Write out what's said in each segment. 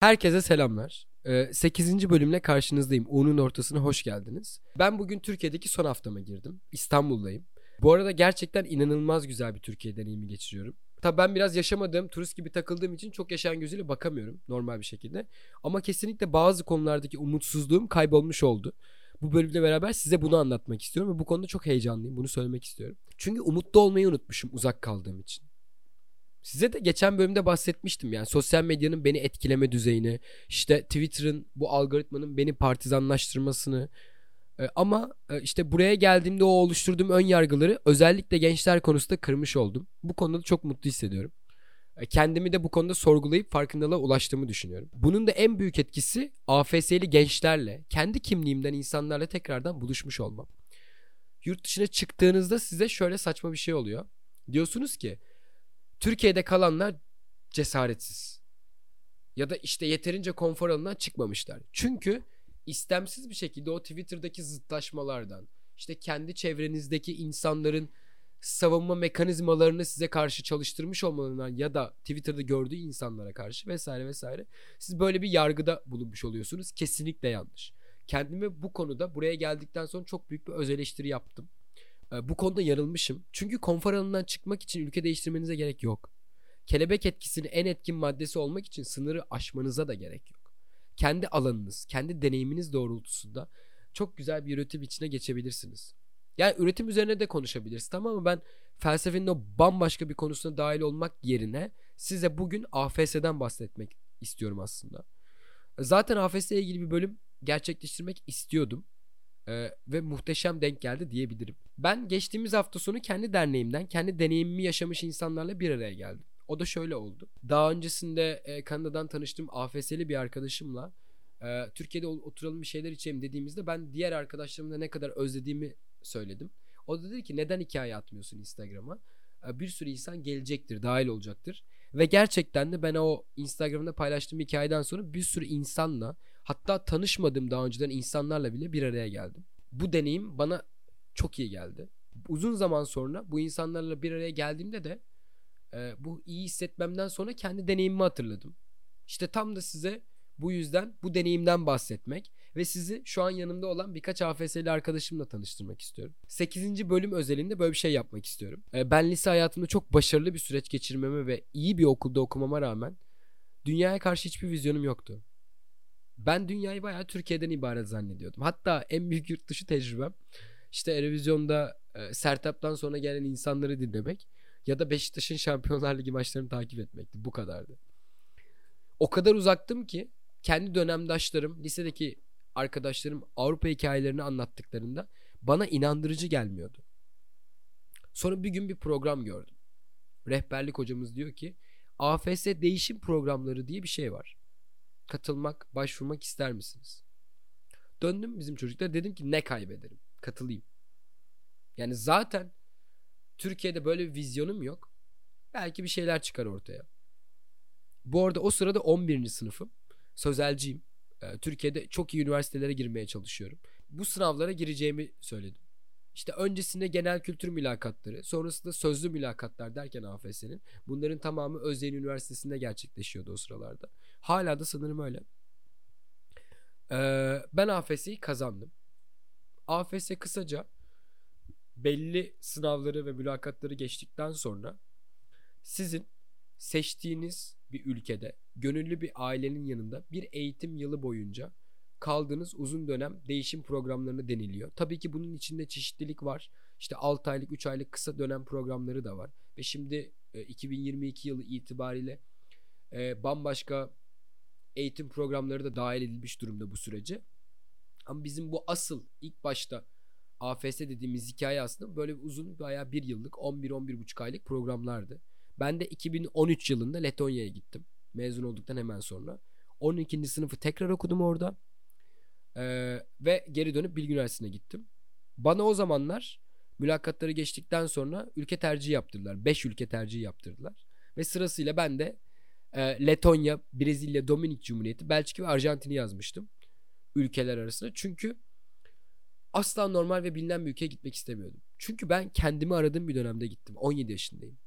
Herkese selamlar. 8. bölümle karşınızdayım. U'nun ortasına hoş geldiniz. Ben bugün Türkiye'deki son haftama girdim. İstanbul'dayım. Bu arada gerçekten inanılmaz güzel bir Türkiye deneyimi geçiriyorum. Tabii ben biraz yaşamadığım, turist gibi takıldığım için çok yaşayan gözüyle bakamıyorum normal bir şekilde. Ama kesinlikle bazı konulardaki umutsuzluğum kaybolmuş oldu. Bu bölümle beraber size bunu anlatmak istiyorum ve bu konuda çok heyecanlıyım. Bunu söylemek istiyorum. Çünkü umutlu olmayı unutmuşum uzak kaldığım için. Size de geçen bölümde bahsetmiştim yani sosyal medyanın beni etkileme düzeyini, işte Twitter'ın bu algoritmanın beni partizanlaştırmasını e, ama e, işte buraya geldiğimde o oluşturduğum ön yargıları özellikle gençler konusunda kırmış oldum. Bu konuda çok mutlu hissediyorum. E, kendimi de bu konuda sorgulayıp farkındalığa ulaştığımı düşünüyorum. Bunun da en büyük etkisi AFS'li gençlerle, kendi kimliğimden insanlarla tekrardan buluşmuş olmam. Yurt dışına çıktığınızda size şöyle saçma bir şey oluyor. Diyorsunuz ki Türkiye'de kalanlar cesaretsiz. Ya da işte yeterince konfor alanından çıkmamışlar. Çünkü istemsiz bir şekilde o Twitter'daki zıtlaşmalardan, işte kendi çevrenizdeki insanların savunma mekanizmalarını size karşı çalıştırmış olmalarından ya da Twitter'da gördüğü insanlara karşı vesaire vesaire siz böyle bir yargıda bulunmuş oluyorsunuz. Kesinlikle yanlış. Kendimi bu konuda buraya geldikten sonra çok büyük bir öz eleştiri yaptım. Ee, bu konuda yanılmışım. Çünkü konfor alanından çıkmak için ülke değiştirmenize gerek yok. Kelebek etkisinin en etkin maddesi olmak için sınırı aşmanıza da gerek yok. Kendi alanınız, kendi deneyiminiz doğrultusunda çok güzel bir üretim içine geçebilirsiniz. Yani üretim üzerine de konuşabiliriz tamam mı? Ben felsefenin o bambaşka bir konusuna dahil olmak yerine size bugün AFS'den bahsetmek istiyorum aslında. Zaten AFS ile ilgili bir bölüm gerçekleştirmek istiyordum. Ee, ve muhteşem denk geldi diyebilirim. Ben geçtiğimiz hafta sonu kendi derneğimden, kendi deneyimimi yaşamış insanlarla bir araya geldim. O da şöyle oldu. Daha öncesinde e, Kanada'dan tanıştığım AFS'li bir arkadaşımla e, Türkiye'de oturalım bir şeyler içelim dediğimizde ben diğer arkadaşlarımla ne kadar özlediğimi söyledim. O da dedi ki neden hikaye atmıyorsun Instagram'a? E, bir sürü insan gelecektir, dahil olacaktır. Ve gerçekten de ben o Instagram'da paylaştığım hikayeden sonra bir sürü insanla hatta tanışmadığım daha önceden insanlarla bile bir araya geldim. Bu deneyim bana çok iyi geldi. Uzun zaman sonra bu insanlarla bir araya geldiğimde de e, bu iyi hissetmemden sonra kendi deneyimimi hatırladım. İşte tam da size bu yüzden bu deneyimden bahsetmek ve sizi şu an yanımda olan birkaç AFS'li arkadaşımla tanıştırmak istiyorum. 8. bölüm özelinde böyle bir şey yapmak istiyorum. E, ben lise hayatımda çok başarılı bir süreç geçirmeme ve iyi bir okulda okumama rağmen dünyaya karşı hiçbir vizyonum yoktu. Ben dünyayı bayağı Türkiye'den ibaret zannediyordum. Hatta en büyük yurt dışı tecrübem işte Erevizyon'da e, Sertap'tan sonra gelen insanları dinlemek ya da Beşiktaş'ın Şampiyonlar Ligi maçlarını takip etmekti. Bu kadardı. O kadar uzaktım ki kendi dönemdaşlarım, lisedeki arkadaşlarım Avrupa hikayelerini anlattıklarında bana inandırıcı gelmiyordu. Sonra bir gün bir program gördüm. Rehberlik hocamız diyor ki AFS değişim programları diye bir şey var. Katılmak, başvurmak ister misiniz? Döndüm bizim çocuklara dedim ki ne kaybederim? Katılayım. Yani zaten Türkiye'de böyle bir vizyonum yok. Belki bir şeyler çıkar ortaya. Bu arada o sırada 11. sınıfım. Sözelciyim. Ee, Türkiye'de çok iyi üniversitelere girmeye çalışıyorum. Bu sınavlara gireceğimi söyledim. İşte öncesinde genel kültür mülakatları, sonrasında sözlü mülakatlar derken AFS'nin bunların tamamı Özyeğin Üniversitesi'nde gerçekleşiyordu o sıralarda. Hala da sanırım öyle. Ee, ben AFS'yi kazandım. AFS kısaca belli sınavları ve mülakatları geçtikten sonra sizin seçtiğiniz bir ülkede gönüllü bir ailenin yanında bir eğitim yılı boyunca kaldığınız uzun dönem değişim programlarını deniliyor. Tabii ki bunun içinde çeşitlilik var. İşte 6 aylık 3 aylık kısa dönem programları da var. Ve şimdi 2022 yılı itibariyle e, bambaşka eğitim programları da dahil edilmiş durumda bu sürece. Ama bizim bu asıl ilk başta AFS dediğimiz hikaye aslında böyle uzun bayağı bir yıllık 11-11,5 aylık programlardı. Ben de 2013 yılında Letonya'ya gittim. Mezun olduktan hemen sonra. 12. sınıfı tekrar okudum orada. Ee, ve geri dönüp Bilgi Üniversitesi'ne gittim. Bana o zamanlar mülakatları geçtikten sonra ülke tercihi yaptırdılar. 5 ülke tercihi yaptırdılar. Ve sırasıyla ben de e, Letonya, Brezilya, Dominik Cumhuriyeti, Belçika ve Arjantin'i yazmıştım. Ülkeler arasında. Çünkü asla normal ve bilinen bir ülkeye gitmek istemiyordum. Çünkü ben kendimi aradığım bir dönemde gittim. 17 yaşındayım.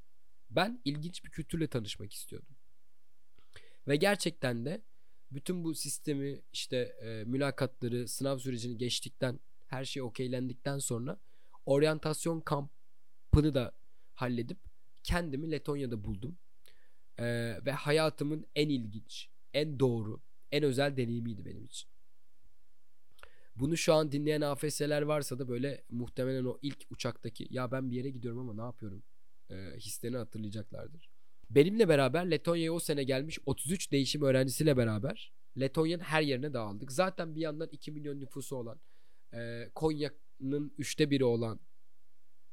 Ben ilginç bir kültürle tanışmak istiyordum. Ve gerçekten de Bütün bu sistemi işte e, mülakatları, sınav sürecini geçtikten, her şey okeylendikten sonra oryantasyon kampını da halledip kendimi Letonya'da buldum. E, ve hayatımın en ilginç, en doğru, en özel deneyimiydi benim için. Bunu şu an dinleyen AFS'ler varsa da böyle muhtemelen o ilk uçaktaki ya ben bir yere gidiyorum ama ne yapıyorum e, hislerini hatırlayacaklardır. Benimle beraber Letonya'ya o sene gelmiş 33 değişim öğrencisiyle beraber Letonya'nın her yerine dağıldık. Zaten bir yandan 2 milyon nüfusu olan e, Konya'nın üçte biri olan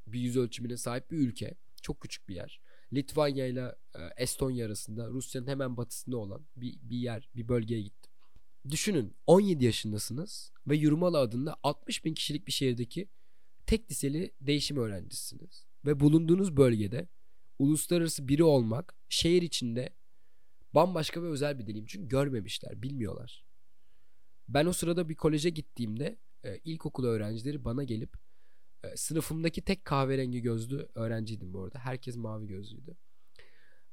bir yüz ölçümüne sahip bir ülke. Çok küçük bir yer. Litvanya ile Estonya arasında Rusya'nın hemen batısında olan bir, bir yer, bir bölgeye gittim. Düşünün 17 yaşındasınız ve Yurmalı adında 60 bin kişilik bir şehirdeki tek liseli değişim öğrencisisiniz. Ve bulunduğunuz bölgede uluslararası biri olmak şehir içinde bambaşka ve özel bir deneyim. Çünkü görmemişler, bilmiyorlar. Ben o sırada bir koleje gittiğimde e, ilkokul öğrencileri bana gelip e, sınıfımdaki tek kahverengi gözlü öğrenciydim bu arada. Herkes mavi gözlüydü.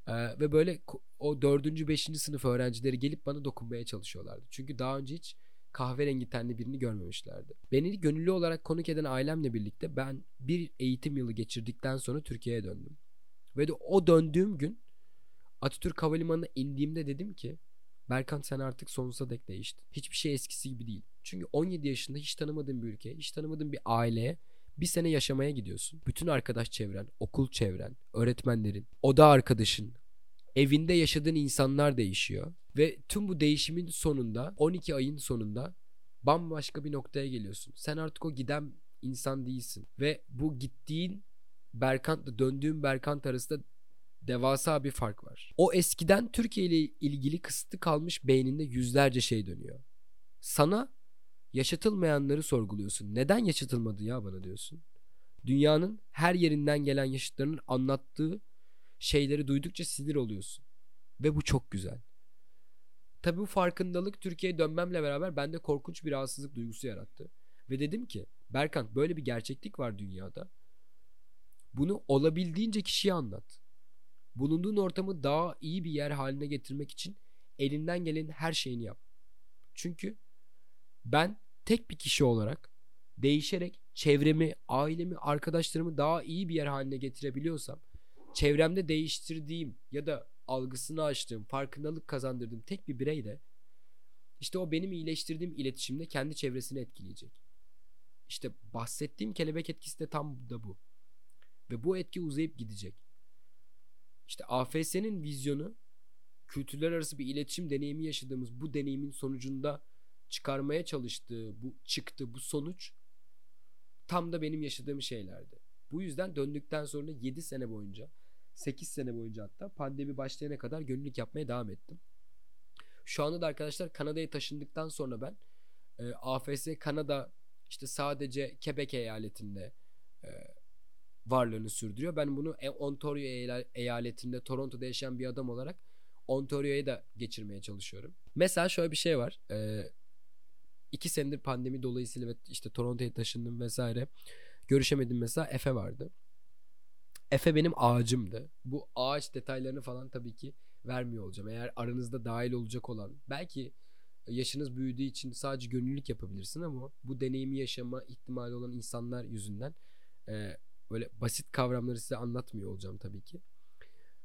E, ve böyle o dördüncü, beşinci sınıf öğrencileri gelip bana dokunmaya çalışıyorlardı. Çünkü daha önce hiç kahverengi tenli birini görmemişlerdi. Beni gönüllü olarak konuk eden ailemle birlikte ben bir eğitim yılı geçirdikten sonra Türkiye'ye döndüm. Ve de o döndüğüm gün Atatürk Havalimanı'na indiğimde dedim ki Berkant sen artık sonsuza dek değiştin. Hiçbir şey eskisi gibi değil. Çünkü 17 yaşında hiç tanımadığın bir ülkeye, hiç tanımadığın bir aileye bir sene yaşamaya gidiyorsun. Bütün arkadaş çevren, okul çevren, öğretmenlerin, oda arkadaşın, evinde yaşadığın insanlar değişiyor. Ve tüm bu değişimin sonunda 12 ayın sonunda bambaşka bir noktaya geliyorsun. Sen artık o giden insan değilsin. Ve bu gittiğin Berkant'la döndüğün Berkant arasında devasa bir fark var. O eskiden Türkiye ile ilgili kısıtlı kalmış beyninde yüzlerce şey dönüyor. Sana yaşatılmayanları sorguluyorsun. Neden yaşatılmadı ya bana diyorsun. Dünyanın her yerinden gelen yaşıtlarının anlattığı şeyleri duydukça sinir oluyorsun. Ve bu çok güzel. Tabi bu farkındalık Türkiye'ye dönmemle beraber bende korkunç bir rahatsızlık duygusu yarattı. Ve dedim ki Berkant böyle bir gerçeklik var dünyada. Bunu olabildiğince kişiye anlat. Bulunduğun ortamı daha iyi bir yer haline getirmek için elinden gelen her şeyini yap. Çünkü ben tek bir kişi olarak değişerek çevremi, ailemi, arkadaşlarımı daha iyi bir yer haline getirebiliyorsam, çevremde değiştirdiğim ya da algısını açtığım, farkındalık kazandırdığım tek bir birey de işte o benim iyileştirdiğim iletişimde kendi çevresini etkileyecek. İşte bahsettiğim kelebek etkisi de tam da bu. Ve bu etki uzayıp gidecek. İşte AFS'nin vizyonu kültürler arası bir iletişim deneyimi yaşadığımız bu deneyimin sonucunda çıkarmaya çalıştığı bu çıktı bu sonuç tam da benim yaşadığım şeylerdi. Bu yüzden döndükten sonra 7 sene boyunca 8 sene boyunca hatta pandemi başlayana kadar gönüllülük yapmaya devam ettim. Şu anda da arkadaşlar Kanada'ya taşındıktan sonra ben e, AFS Kanada işte sadece Quebec eyaletinde e, varlığını sürdürüyor. Ben bunu e, Ontario eyaletinde Toronto'da yaşayan bir adam olarak Ontario'ya da geçirmeye çalışıyorum. Mesela şöyle bir şey var. Ee, iki senedir pandemi dolayısıyla ve işte Toronto'ya taşındım vesaire. Görüşemedim mesela Efe vardı. Efe benim ağacımdı. Bu ağaç detaylarını falan tabii ki vermiyor olacağım. Eğer aranızda dahil olacak olan belki yaşınız büyüdüğü için sadece gönüllülük yapabilirsin ama bu deneyimi yaşama ihtimali olan insanlar yüzünden e, böyle basit kavramları size anlatmıyor olacağım tabii ki.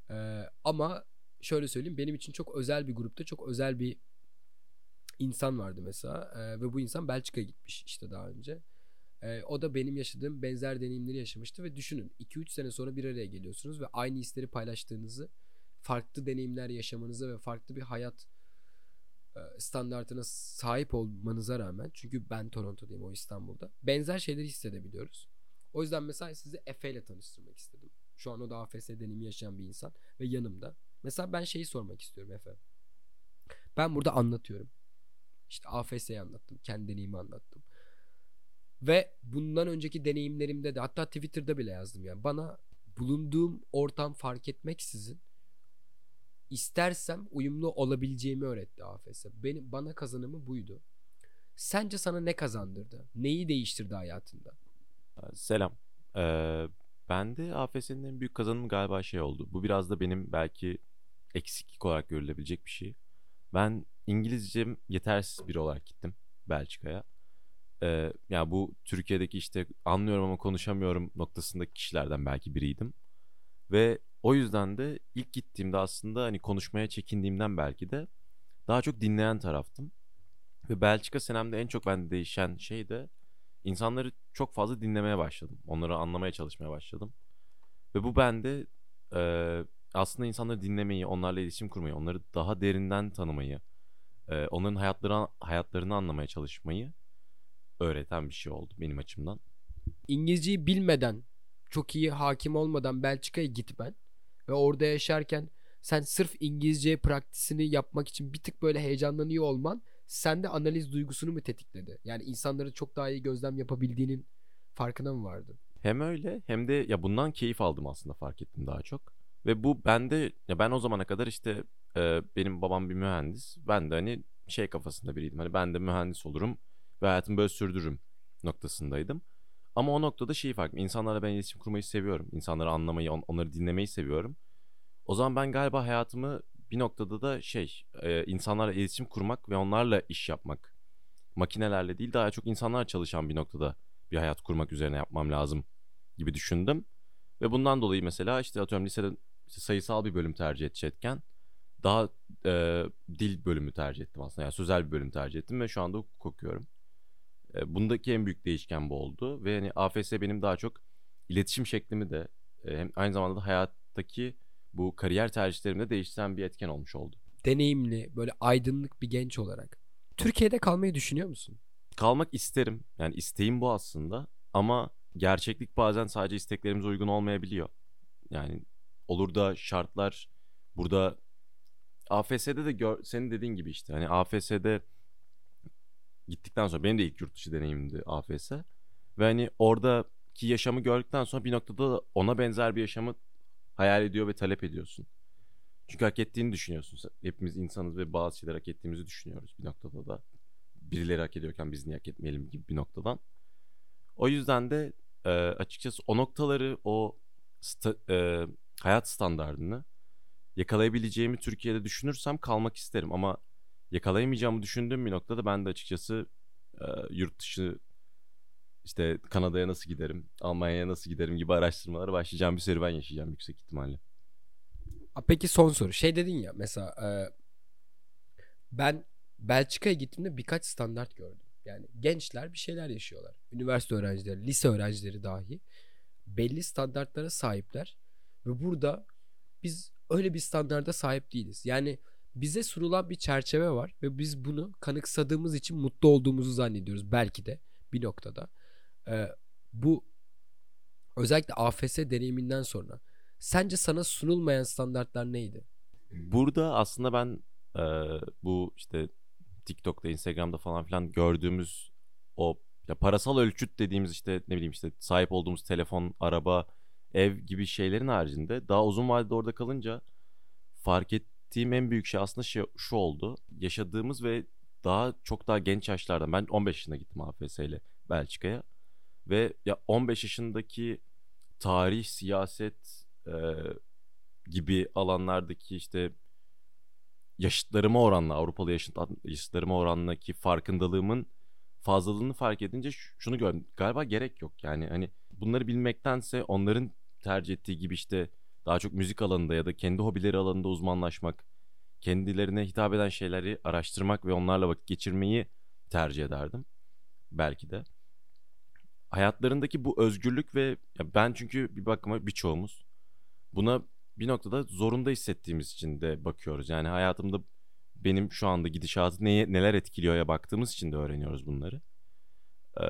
E, ama şöyle söyleyeyim benim için çok özel bir grupta çok özel bir insan vardı mesela e, ve bu insan Belçika'ya gitmiş işte daha önce. E, o da benim yaşadığım benzer deneyimleri yaşamıştı ve düşünün 2-3 sene sonra bir araya geliyorsunuz ve aynı hisleri paylaştığınızı, farklı deneyimler yaşamanıza ve farklı bir hayat standartına sahip olmanıza rağmen çünkü ben Toronto'dayım o İstanbul'da benzer şeyleri hissedebiliyoruz. O yüzden mesela sizi Efe ile tanıştırmak istedim. Şu an o da AFS deneyimi yaşayan bir insan ve yanımda. Mesela ben şeyi sormak istiyorum Efe. Ben burada anlatıyorum. İşte AFS'yi anlattım. Kendi deneyimi anlattım. Ve bundan önceki deneyimlerimde de hatta Twitter'da bile yazdım yani. Bana bulunduğum ortam fark etmeksizin istersem uyumlu olabileceğimi öğretti AFS. Benim, bana kazanımı buydu. Sence sana ne kazandırdı? Neyi değiştirdi hayatında? Selam. Ee, ben de AFS'nin en büyük kazanımı galiba şey oldu. Bu biraz da benim belki eksiklik olarak görülebilecek bir şey. Ben İngilizcem yetersiz biri olarak gittim Belçika'ya. Ee, yani bu Türkiye'deki işte anlıyorum ama konuşamıyorum noktasındaki kişilerden belki biriydim. Ve o yüzden de ilk gittiğimde aslında hani konuşmaya çekindiğimden belki de daha çok dinleyen taraftım. Ve Belçika senemde en çok bende değişen şey de insanları çok fazla dinlemeye başladım. Onları anlamaya çalışmaya başladım. Ve bu bende e, aslında insanları dinlemeyi, onlarla iletişim kurmayı, onları daha derinden tanımayı, e, onların hayatları, hayatlarını anlamaya çalışmayı öğreten bir şey oldu benim açımdan. İngilizceyi bilmeden, çok iyi hakim olmadan Belçika'ya gitmen ve orada yaşarken sen sırf İngilizce praktisini yapmak için bir tık böyle heyecanlanıyor olman sende analiz duygusunu mu tetikledi? Yani insanları çok daha iyi gözlem yapabildiğinin farkına mı vardın? Hem öyle hem de ya bundan keyif aldım aslında fark ettim daha çok. Ve bu bende ya ben o zamana kadar işte e, benim babam bir mühendis. Ben de hani şey kafasında biriydim. Hani ben de mühendis olurum ve hayatımı böyle sürdürürüm noktasındaydım. Ama o noktada şeyi fark ettim. İnsanlarla ben iletişim kurmayı seviyorum. İnsanları anlamayı, on, onları dinlemeyi seviyorum. O zaman ben galiba hayatımı bir noktada da şey e, insanlarla iletişim kurmak ve onlarla iş yapmak. Makinelerle değil daha çok insanlar çalışan bir noktada bir hayat kurmak üzerine yapmam lazım gibi düşündüm. Ve bundan dolayı mesela işte atıyorum lisede işte sayısal bir bölüm tercih edecekken daha e, dil bölümü tercih ettim aslında. Yani sözel bir bölüm tercih ettim ve şu anda hukuk okuyorum. E, bundaki en büyük değişken bu oldu. Ve hani AFS benim daha çok iletişim şeklimi de e, hem aynı zamanda da hayattaki bu kariyer tercihlerimi de değiştiren bir etken olmuş oldu. Deneyimli, böyle aydınlık bir genç olarak. Türkiye'de kalmayı düşünüyor musun? Kalmak isterim. Yani isteğim bu aslında. Ama gerçeklik bazen sadece isteklerimize uygun olmayabiliyor. Yani olur da şartlar burada AFS'de de gör, senin dediğin gibi işte hani AFS'de gittikten sonra benim de ilk yurt dışı deneyimimdi AFS ve hani oradaki yaşamı gördükten sonra bir noktada da ona benzer bir yaşamı hayal ediyor ve talep ediyorsun. Çünkü hak ettiğini düşünüyorsun. Hepimiz insanız ve bazı şeyler hak ettiğimizi düşünüyoruz bir noktada da. Birileri hak ediyorken biz niye hak etmeyelim gibi bir noktadan. O yüzden de açıkçası o noktaları, o sta, e, hayat standartını yakalayabileceğimi Türkiye'de düşünürsem kalmak isterim. Ama yakalayamayacağımı düşündüğüm bir noktada ben de açıkçası e, yurt dışı işte Kanada'ya nasıl giderim, Almanya'ya nasıl giderim gibi araştırmalara başlayacağım bir serüven yaşayacağım yüksek ihtimalle. Peki son soru. Şey dedin ya mesela e, ben Belçika'ya gittiğimde birkaç standart gördüm. Yani gençler bir şeyler yaşıyorlar. Üniversite öğrencileri, lise öğrencileri dahi belli standartlara sahipler ve burada biz öyle bir standarda sahip değiliz. Yani bize sunulan bir çerçeve var ve biz bunu kanıksadığımız için mutlu olduğumuzu zannediyoruz belki de bir noktada. Ee, bu özellikle AFS deneyiminden sonra sence sana sunulmayan standartlar neydi? Burada aslında ben e, bu işte TikTok'ta, Instagram'da falan filan gördüğümüz o ya parasal ölçüt dediğimiz işte ne bileyim işte sahip olduğumuz telefon, araba, ev gibi şeylerin haricinde daha uzun vadede orada kalınca fark ettiğim en büyük şey aslında şey, şu oldu. Yaşadığımız ve daha çok daha genç yaşlardan ben 15 yaşında gittim AFS ile Belçika'ya ve ya 15 yaşındaki tarih, siyaset e, gibi alanlardaki işte yaşıtlarıma oranla Avrupalı yaşıt, yaşıtlarıma oranlaki farkındalığımın fazlalığını fark edince şunu gördüm. Galiba gerek yok. Yani hani bunları bilmektense onların tercih ettiği gibi işte daha çok müzik alanında ya da kendi hobileri alanında uzmanlaşmak, kendilerine hitap eden şeyleri araştırmak ve onlarla vakit geçirmeyi tercih ederdim. Belki de. Hayatlarındaki bu özgürlük ve ben çünkü bir bakıma birçoğumuz buna bir noktada zorunda hissettiğimiz için de bakıyoruz. Yani hayatımda benim şu anda gidişatı neye, neler etkiliyor ya baktığımız için de öğreniyoruz bunları. Ee,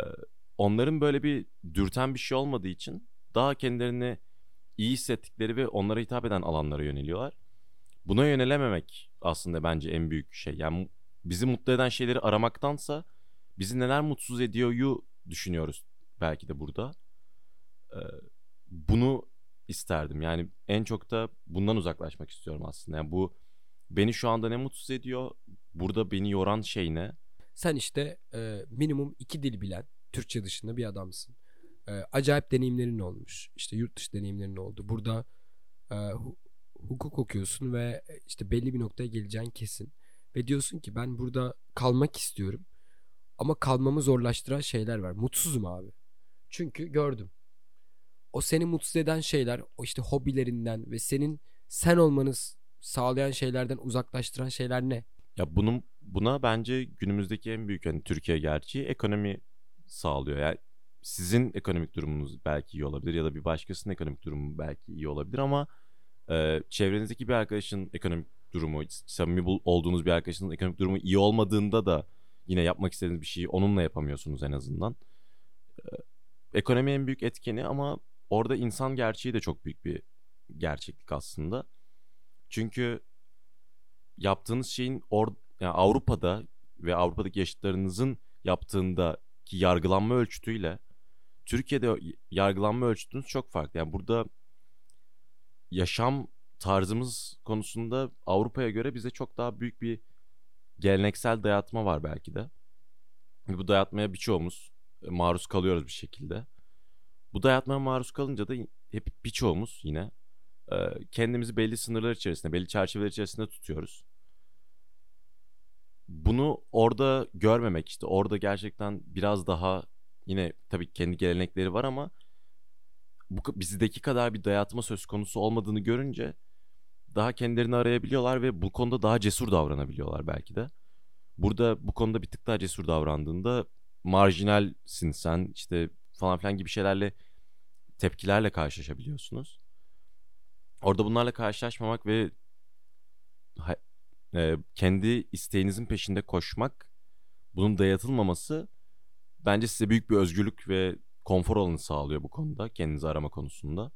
onların böyle bir dürten bir şey olmadığı için daha kendilerini iyi hissettikleri ve onlara hitap eden alanlara yöneliyorlar. Buna yönelememek aslında bence en büyük şey. Yani bizi mutlu eden şeyleri aramaktansa bizi neler mutsuz ediyoryu düşünüyoruz belki de burada. Ee, bunu isterdim. Yani en çok da bundan uzaklaşmak istiyorum aslında. Yani bu beni şu anda ne mutsuz ediyor? Burada beni yoran şey ne? Sen işte e, minimum iki dil bilen Türkçe dışında bir adamsın. E, acayip deneyimlerin olmuş. İşte yurt dışı deneyimlerin oldu. Burada e, hukuk okuyorsun ve işte belli bir noktaya geleceğin kesin. ve diyorsun ki ben burada kalmak istiyorum. Ama kalmamı zorlaştıran şeyler var. Mutsuzum abi. Çünkü gördüm. O seni mutsuz eden şeyler, o işte hobilerinden ve senin sen olmanı sağlayan şeylerden uzaklaştıran şeyler ne? Ya bunun buna bence günümüzdeki en büyük hani Türkiye gerçeği ekonomi sağlıyor. Yani sizin ekonomik durumunuz belki iyi olabilir ya da bir başkasının ekonomik durumu belki iyi olabilir ama e, çevrenizdeki bir arkadaşın ekonomik durumu, samimi olduğunuz bir arkadaşınızın ekonomik durumu iyi olmadığında da yine yapmak istediğiniz bir şeyi onunla yapamıyorsunuz en azından. E, ekonomi en büyük etkeni ama orada insan gerçeği de çok büyük bir gerçeklik aslında. Çünkü yaptığınız şeyin or yani Avrupa'da ve Avrupa'daki yaşıtlarınızın yaptığında ki yargılanma ölçütüyle Türkiye'de yargılanma ölçütünüz çok farklı. Yani burada yaşam tarzımız konusunda Avrupa'ya göre bize çok daha büyük bir geleneksel dayatma var belki de. Bu dayatmaya birçoğumuz e, maruz kalıyoruz bir şekilde. Bu dayatmaya maruz kalınca da hep birçoğumuz yine e, kendimizi belli sınırlar içerisinde, belli çerçeveler içerisinde tutuyoruz. Bunu orada görmemek işte orada gerçekten biraz daha yine tabii kendi gelenekleri var ama bu bizdeki kadar bir dayatma söz konusu olmadığını görünce daha kendilerini arayabiliyorlar ve bu konuda daha cesur davranabiliyorlar belki de. Burada bu konuda bir tık daha cesur davrandığında marjinalsin sen işte falan filan gibi şeylerle tepkilerle karşılaşabiliyorsunuz. Orada bunlarla karşılaşmamak ve e, kendi isteğinizin peşinde koşmak bunun dayatılmaması bence size büyük bir özgürlük ve konfor alanı sağlıyor bu konuda kendinizi arama konusunda.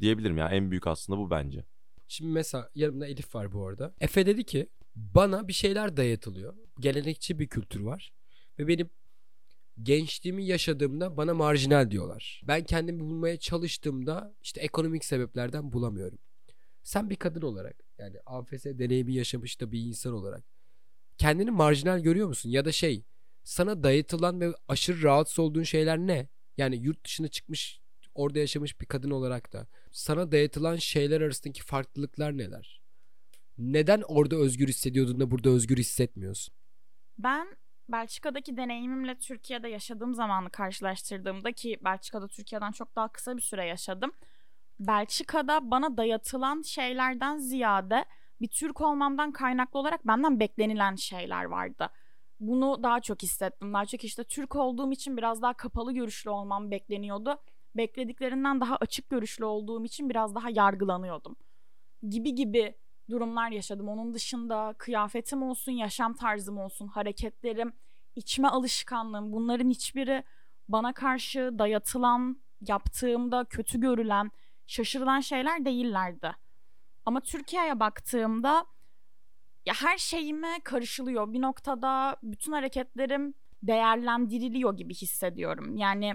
Diyebilirim ya en büyük aslında bu bence. Şimdi mesela yanımda Elif var bu arada. Efe dedi ki bana bir şeyler dayatılıyor. Gelenekçi bir kültür var. Ve benim gençliğimi yaşadığımda bana marjinal diyorlar. Ben kendimi bulmaya çalıştığımda işte ekonomik sebeplerden bulamıyorum. Sen bir kadın olarak yani AFS deneyimi yaşamış da bir insan olarak kendini marjinal görüyor musun? Ya da şey sana dayatılan ve aşırı rahatsız olduğun şeyler ne? Yani yurt dışına çıkmış orada yaşamış bir kadın olarak da sana dayatılan şeyler arasındaki farklılıklar neler? Neden orada özgür hissediyordun da burada özgür hissetmiyorsun? Ben Belçika'daki deneyimimle Türkiye'de yaşadığım zamanı karşılaştırdığımda ki Belçika'da Türkiye'den çok daha kısa bir süre yaşadım. Belçika'da bana dayatılan şeylerden ziyade bir Türk olmamdan kaynaklı olarak benden beklenilen şeyler vardı. Bunu daha çok hissettim. Daha çok işte Türk olduğum için biraz daha kapalı görüşlü olmam bekleniyordu. Beklediklerinden daha açık görüşlü olduğum için biraz daha yargılanıyordum. Gibi gibi durumlar yaşadım. Onun dışında kıyafetim olsun, yaşam tarzım olsun, hareketlerim, içme alışkanlığım bunların hiçbiri bana karşı dayatılan, yaptığımda kötü görülen, şaşırılan şeyler değillerdi. Ama Türkiye'ye baktığımda ya her şeyime karışılıyor. Bir noktada bütün hareketlerim değerlendiriliyor gibi hissediyorum. Yani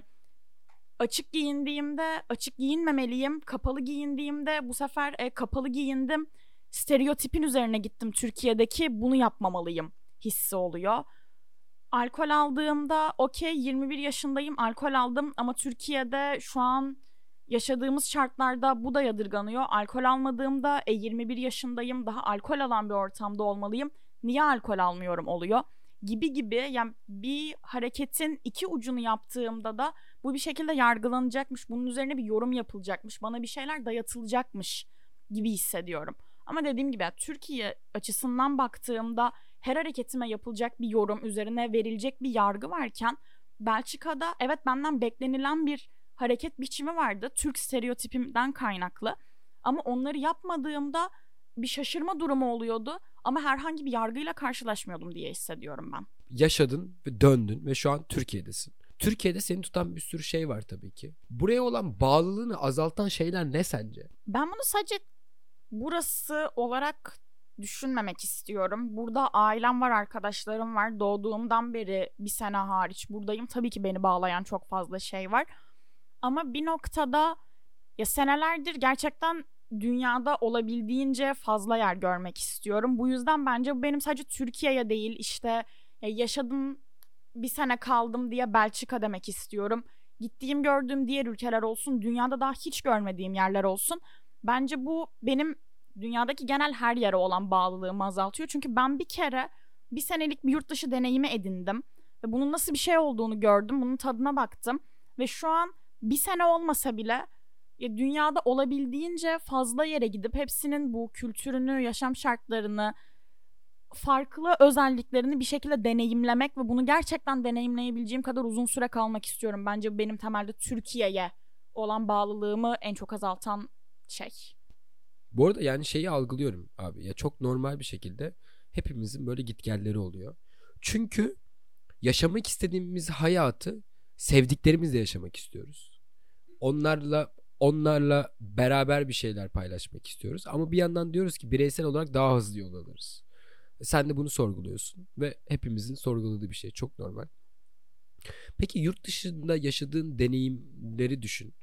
açık giyindiğimde açık giyinmemeliyim. Kapalı giyindiğimde bu sefer e, kapalı giyindim. Stereotipin üzerine gittim Türkiye'deki bunu yapmamalıyım hissi oluyor. Alkol aldığımda okey 21 yaşındayım alkol aldım ama Türkiye'de şu an yaşadığımız şartlarda bu da yadırganıyor. Alkol almadığımda e 21 yaşındayım daha alkol alan bir ortamda olmalıyım. Niye alkol almıyorum oluyor gibi gibi yani bir hareketin iki ucunu yaptığımda da bu bir şekilde yargılanacakmış. Bunun üzerine bir yorum yapılacakmış. Bana bir şeyler dayatılacakmış gibi hissediyorum. Ama dediğim gibi Türkiye açısından baktığımda her hareketime yapılacak bir yorum üzerine verilecek bir yargı varken Belçika'da evet benden beklenilen bir hareket biçimi vardı. Türk stereotipimden kaynaklı. Ama onları yapmadığımda bir şaşırma durumu oluyordu ama herhangi bir yargıyla karşılaşmıyordum diye hissediyorum ben. Yaşadın ve döndün ve şu an Türkiye'desin. Türkiye'de seni tutan bir sürü şey var tabii ki. Buraya olan bağlılığını azaltan şeyler ne sence? Ben bunu sadece burası olarak düşünmemek istiyorum. Burada ailem var, arkadaşlarım var. Doğduğumdan beri bir sene hariç buradayım. Tabii ki beni bağlayan çok fazla şey var. Ama bir noktada ya senelerdir gerçekten dünyada olabildiğince fazla yer görmek istiyorum. Bu yüzden bence bu benim sadece Türkiye'ye değil işte yaşadım bir sene kaldım diye Belçika demek istiyorum. Gittiğim gördüğüm diğer ülkeler olsun, dünyada daha hiç görmediğim yerler olsun. Bence bu benim dünyadaki genel her yere olan bağlılığımı azaltıyor. Çünkü ben bir kere bir senelik bir yurt dışı deneyimi edindim. Ve bunun nasıl bir şey olduğunu gördüm. Bunun tadına baktım. Ve şu an bir sene olmasa bile ya dünyada olabildiğince fazla yere gidip hepsinin bu kültürünü, yaşam şartlarını, farklı özelliklerini bir şekilde deneyimlemek ve bunu gerçekten deneyimleyebileceğim kadar uzun süre kalmak istiyorum. Bence benim temelde Türkiye'ye olan bağlılığımı en çok azaltan şey. Bu arada yani şeyi algılıyorum abi. Ya çok normal bir şekilde hepimizin böyle gitgelleri oluyor. Çünkü yaşamak istediğimiz hayatı sevdiklerimizle yaşamak istiyoruz. Onlarla onlarla beraber bir şeyler paylaşmak istiyoruz. Ama bir yandan diyoruz ki bireysel olarak daha hızlı yol alırız. Sen de bunu sorguluyorsun ve hepimizin sorguladığı bir şey. Çok normal. Peki yurt dışında yaşadığın deneyimleri düşün.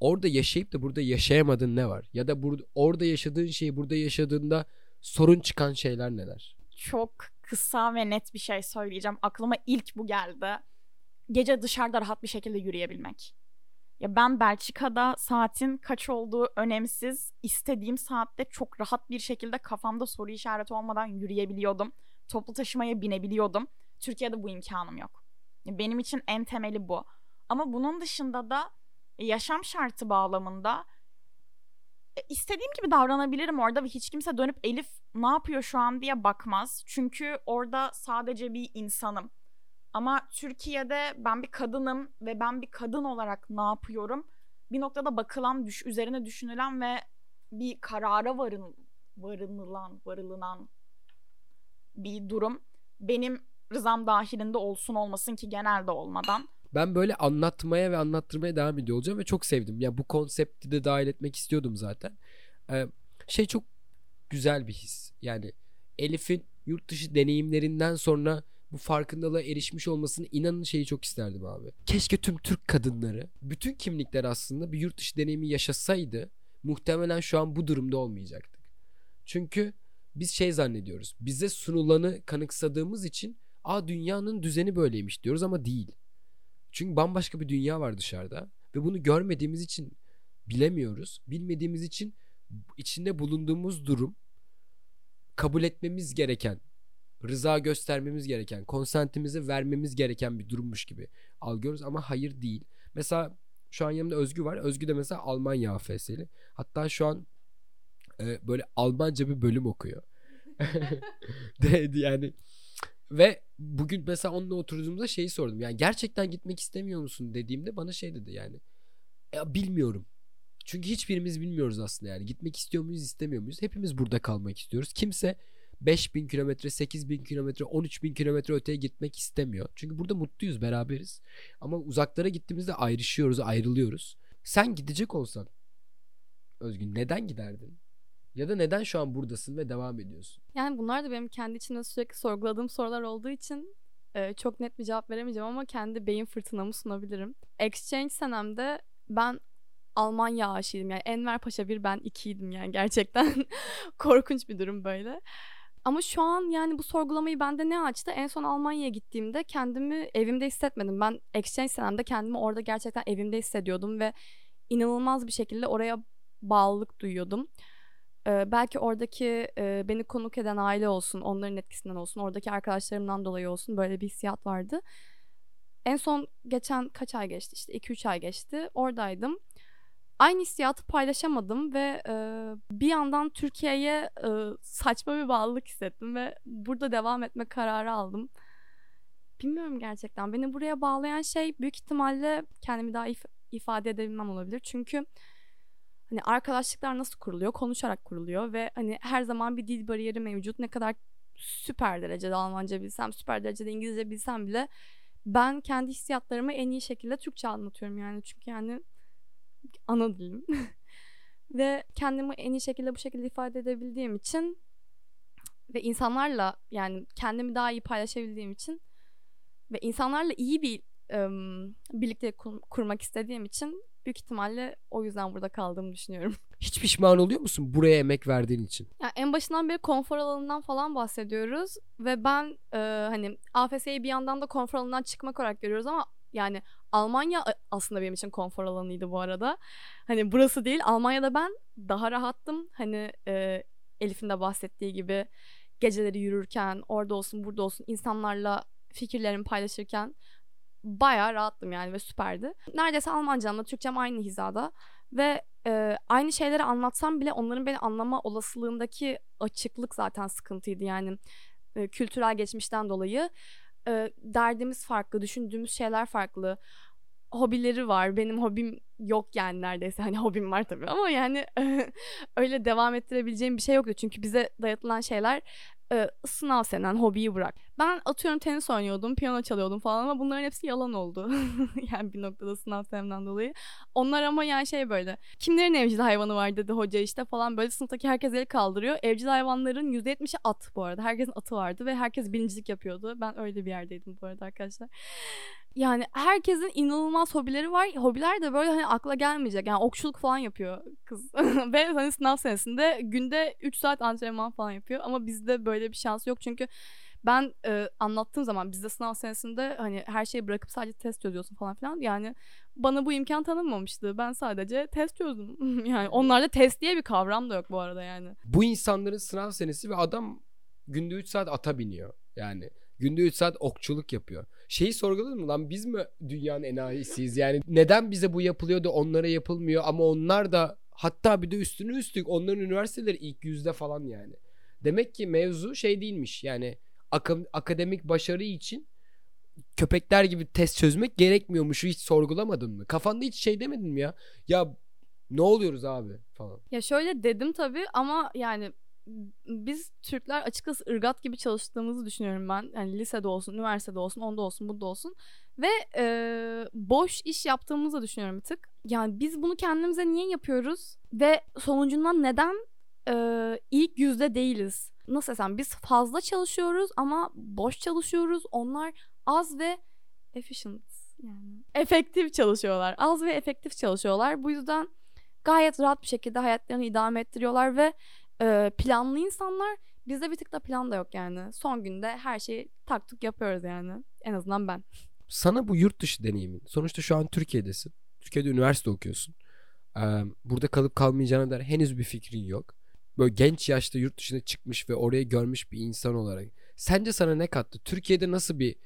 Orada yaşayıp da burada yaşayamadığın ne var? Ya da burada orada yaşadığın şeyi burada yaşadığında sorun çıkan şeyler neler? Çok kısa ve net bir şey söyleyeceğim. Aklıma ilk bu geldi. Gece dışarıda rahat bir şekilde yürüyebilmek. Ya ben Belçika'da saatin kaç olduğu önemsiz. istediğim saatte çok rahat bir şekilde kafamda soru işareti olmadan yürüyebiliyordum. Toplu taşımaya binebiliyordum. Türkiye'de bu imkanım yok. Benim için en temeli bu. Ama bunun dışında da yaşam şartı bağlamında e, istediğim gibi davranabilirim orada ve hiç kimse dönüp Elif ne yapıyor şu an diye bakmaz. Çünkü orada sadece bir insanım. Ama Türkiye'de ben bir kadınım ve ben bir kadın olarak ne yapıyorum? Bir noktada bakılan, düş, üzerine düşünülen ve bir karara varın, varınılan, varılınan bir durum. Benim rızam dahilinde olsun olmasın ki genelde olmadan. Ben böyle anlatmaya ve anlattırmaya devam ediyor olacağım ve çok sevdim. Ya bu konsepti de dahil etmek istiyordum zaten. Ee, şey çok güzel bir his. Yani Elif'in yurt dışı deneyimlerinden sonra bu farkındalığa erişmiş olmasını inanın şeyi çok isterdim abi. Keşke tüm Türk kadınları, bütün kimlikler aslında bir yurt dışı deneyimi yaşasaydı muhtemelen şu an bu durumda olmayacaktık. Çünkü biz şey zannediyoruz. Bize sunulanı kanıksadığımız için a dünyanın düzeni böyleymiş diyoruz ama değil. Çünkü bambaşka bir dünya var dışarıda ve bunu görmediğimiz için bilemiyoruz. Bilmediğimiz için içinde bulunduğumuz durum kabul etmemiz gereken, rıza göstermemiz gereken, konsentimizi vermemiz gereken bir durummuş gibi algılıyoruz ama hayır değil. Mesela şu an yanımda Özgü var. Özgü de mesela Almanya AFS'li. Hatta şu an e, böyle Almanca bir bölüm okuyor. de, yani ve bugün mesela onunla oturduğumuzda şeyi sordum. Yani gerçekten gitmek istemiyor musun dediğimde bana şey dedi yani. Ya bilmiyorum. Çünkü hiçbirimiz bilmiyoruz aslında yani. Gitmek istiyor muyuz istemiyor muyuz? Hepimiz burada kalmak istiyoruz. Kimse 5000 kilometre, 8000 kilometre, 13000 kilometre öteye gitmek istemiyor. Çünkü burada mutluyuz, beraberiz. Ama uzaklara gittiğimizde ayrışıyoruz, ayrılıyoruz. Sen gidecek olsan Özgün neden giderdin? Ya da neden şu an buradasın ve devam ediyorsun? Yani bunlar da benim kendi içimde sürekli sorguladığım sorular olduğu için e, çok net bir cevap veremeyeceğim ama kendi beyin fırtınamı sunabilirim. Exchange senemde ben Almanya aşığıydım. Yani Enver Paşa bir ben ikiydim yani gerçekten. Korkunç bir durum böyle. Ama şu an yani bu sorgulamayı bende ne açtı? En son Almanya'ya gittiğimde kendimi evimde hissetmedim. Ben exchange senemde kendimi orada gerçekten evimde hissediyordum ve inanılmaz bir şekilde oraya bağlılık duyuyordum. Ee, belki oradaki e, beni konuk eden aile olsun, onların etkisinden olsun, oradaki arkadaşlarımdan dolayı olsun böyle bir hissiyat vardı. En son geçen kaç ay geçti işte 2-3 ay geçti oradaydım. Aynı hissiyatı paylaşamadım ve e, bir yandan Türkiye'ye e, saçma bir bağlılık hissettim ve burada devam etme kararı aldım. Bilmiyorum gerçekten. Beni buraya bağlayan şey büyük ihtimalle kendimi daha if- ifade edebilmem olabilir. Çünkü hani arkadaşlıklar nasıl kuruluyor? Konuşarak kuruluyor ve hani her zaman bir dil bariyeri mevcut. Ne kadar süper derecede Almanca bilsem, süper derecede İngilizce bilsem bile ben kendi hissiyatlarımı en iyi şekilde Türkçe anlatıyorum yani. Çünkü yani ana dilim. ve kendimi en iyi şekilde bu şekilde ifade edebildiğim için ve insanlarla yani kendimi daha iyi paylaşabildiğim için ve insanlarla iyi bir um, birlikte kur- kurmak istediğim için büyük ihtimalle o yüzden burada kaldığımı düşünüyorum. Hiç pişman oluyor musun buraya emek verdiğin için? Yani en başından beri konfor alanından falan bahsediyoruz ve ben e, hani AFS'yi bir yandan da konfor alanından çıkmak olarak görüyoruz ama Yani Almanya aslında benim için konfor alanıydı bu arada. Hani burası değil. Almanya'da ben daha rahattım. Hani e, Elif'in de bahsettiği gibi geceleri yürürken, orada olsun, burada olsun insanlarla fikirlerimi paylaşırken bayağı rahattım yani ve süperdi. Neredeyse Almancamla Türkçem aynı hizada ve e, aynı şeyleri anlatsam bile onların beni anlama olasılığındaki açıklık zaten sıkıntıydı yani e, kültürel geçmişten dolayı e, derdimiz farklı, düşündüğümüz şeyler farklı. Hobileri var. Benim hobim yok yani neredeyse. Hani hobim var tabii ama yani öyle devam ettirebileceğim bir şey yoktu. Çünkü bize dayatılan şeyler e, sınav senen, hobiyi bırak. Ben atıyorum tenis oynuyordum, piyano çalıyordum falan ama bunların hepsi yalan oldu. yani bir noktada sınav senemden dolayı. Onlar ama yani şey böyle. Kimlerin evcil hayvanı var dedi hoca işte falan böyle sınıftaki herkes el kaldırıyor. Evcil hayvanların %70'i at bu arada. Herkesin atı vardı ve herkes birincilik yapıyordu. Ben öyle bir yerdeydim bu arada arkadaşlar. Yani herkesin inanılmaz hobileri var. Hobiler de böyle hani akla gelmeyecek. Yani okçuluk falan yapıyor kız. Ve hani sınav senesinde günde 3 saat antrenman falan yapıyor. Ama bizde böyle bir şans yok. Çünkü ben e, anlattığım zaman bizde sınav senesinde hani her şeyi bırakıp sadece test çözüyorsun falan filan. Yani bana bu imkan tanınmamıştı. Ben sadece test çözdüm. yani onlarda test diye bir kavram da yok bu arada yani. Bu insanların sınav senesi ve adam günde 3 saat ata biniyor. Yani günde 3 saat okçuluk yapıyor. Şeyi sorguladın mı lan biz mi dünyanın enayisiyiz? Yani neden bize bu yapılıyor da onlara yapılmıyor ama onlar da hatta bir de üstünü üstlük onların üniversiteleri ilk yüzde falan yani. Demek ki mevzu şey değilmiş yani aka- akademik başarı için köpekler gibi test çözmek gerekmiyormuş hiç sorgulamadın mı? Kafanda hiç şey demedin mi ya? Ya ne oluyoruz abi falan. Ya şöyle dedim tabii ama yani biz Türkler açıkçası ırgat gibi çalıştığımızı düşünüyorum ben. Yani lisede olsun, üniversitede olsun, onda olsun, burada olsun. Ve e, boş iş yaptığımızı düşünüyorum bir tık. Yani biz bunu kendimize niye yapıyoruz? Ve sonucundan neden e, ilk yüzde değiliz? Nasıl desem biz fazla çalışıyoruz ama boş çalışıyoruz. Onlar az ve efficient yani efektif çalışıyorlar. Az ve efektif çalışıyorlar. Bu yüzden gayet rahat bir şekilde hayatlarını idame ettiriyorlar ve e, planlı insanlar bizde bir tık da plan da yok yani. Son günde her şeyi taktık yapıyoruz yani. En azından ben. Sana bu yurt dışı deneyimin. Sonuçta şu an Türkiye'desin. Türkiye'de üniversite okuyorsun. Ee, burada kalıp kalmayacağına dair henüz bir fikrin yok. Böyle genç yaşta yurt dışına çıkmış ve orayı görmüş bir insan olarak. Sence sana ne kattı? Türkiye'de nasıl bir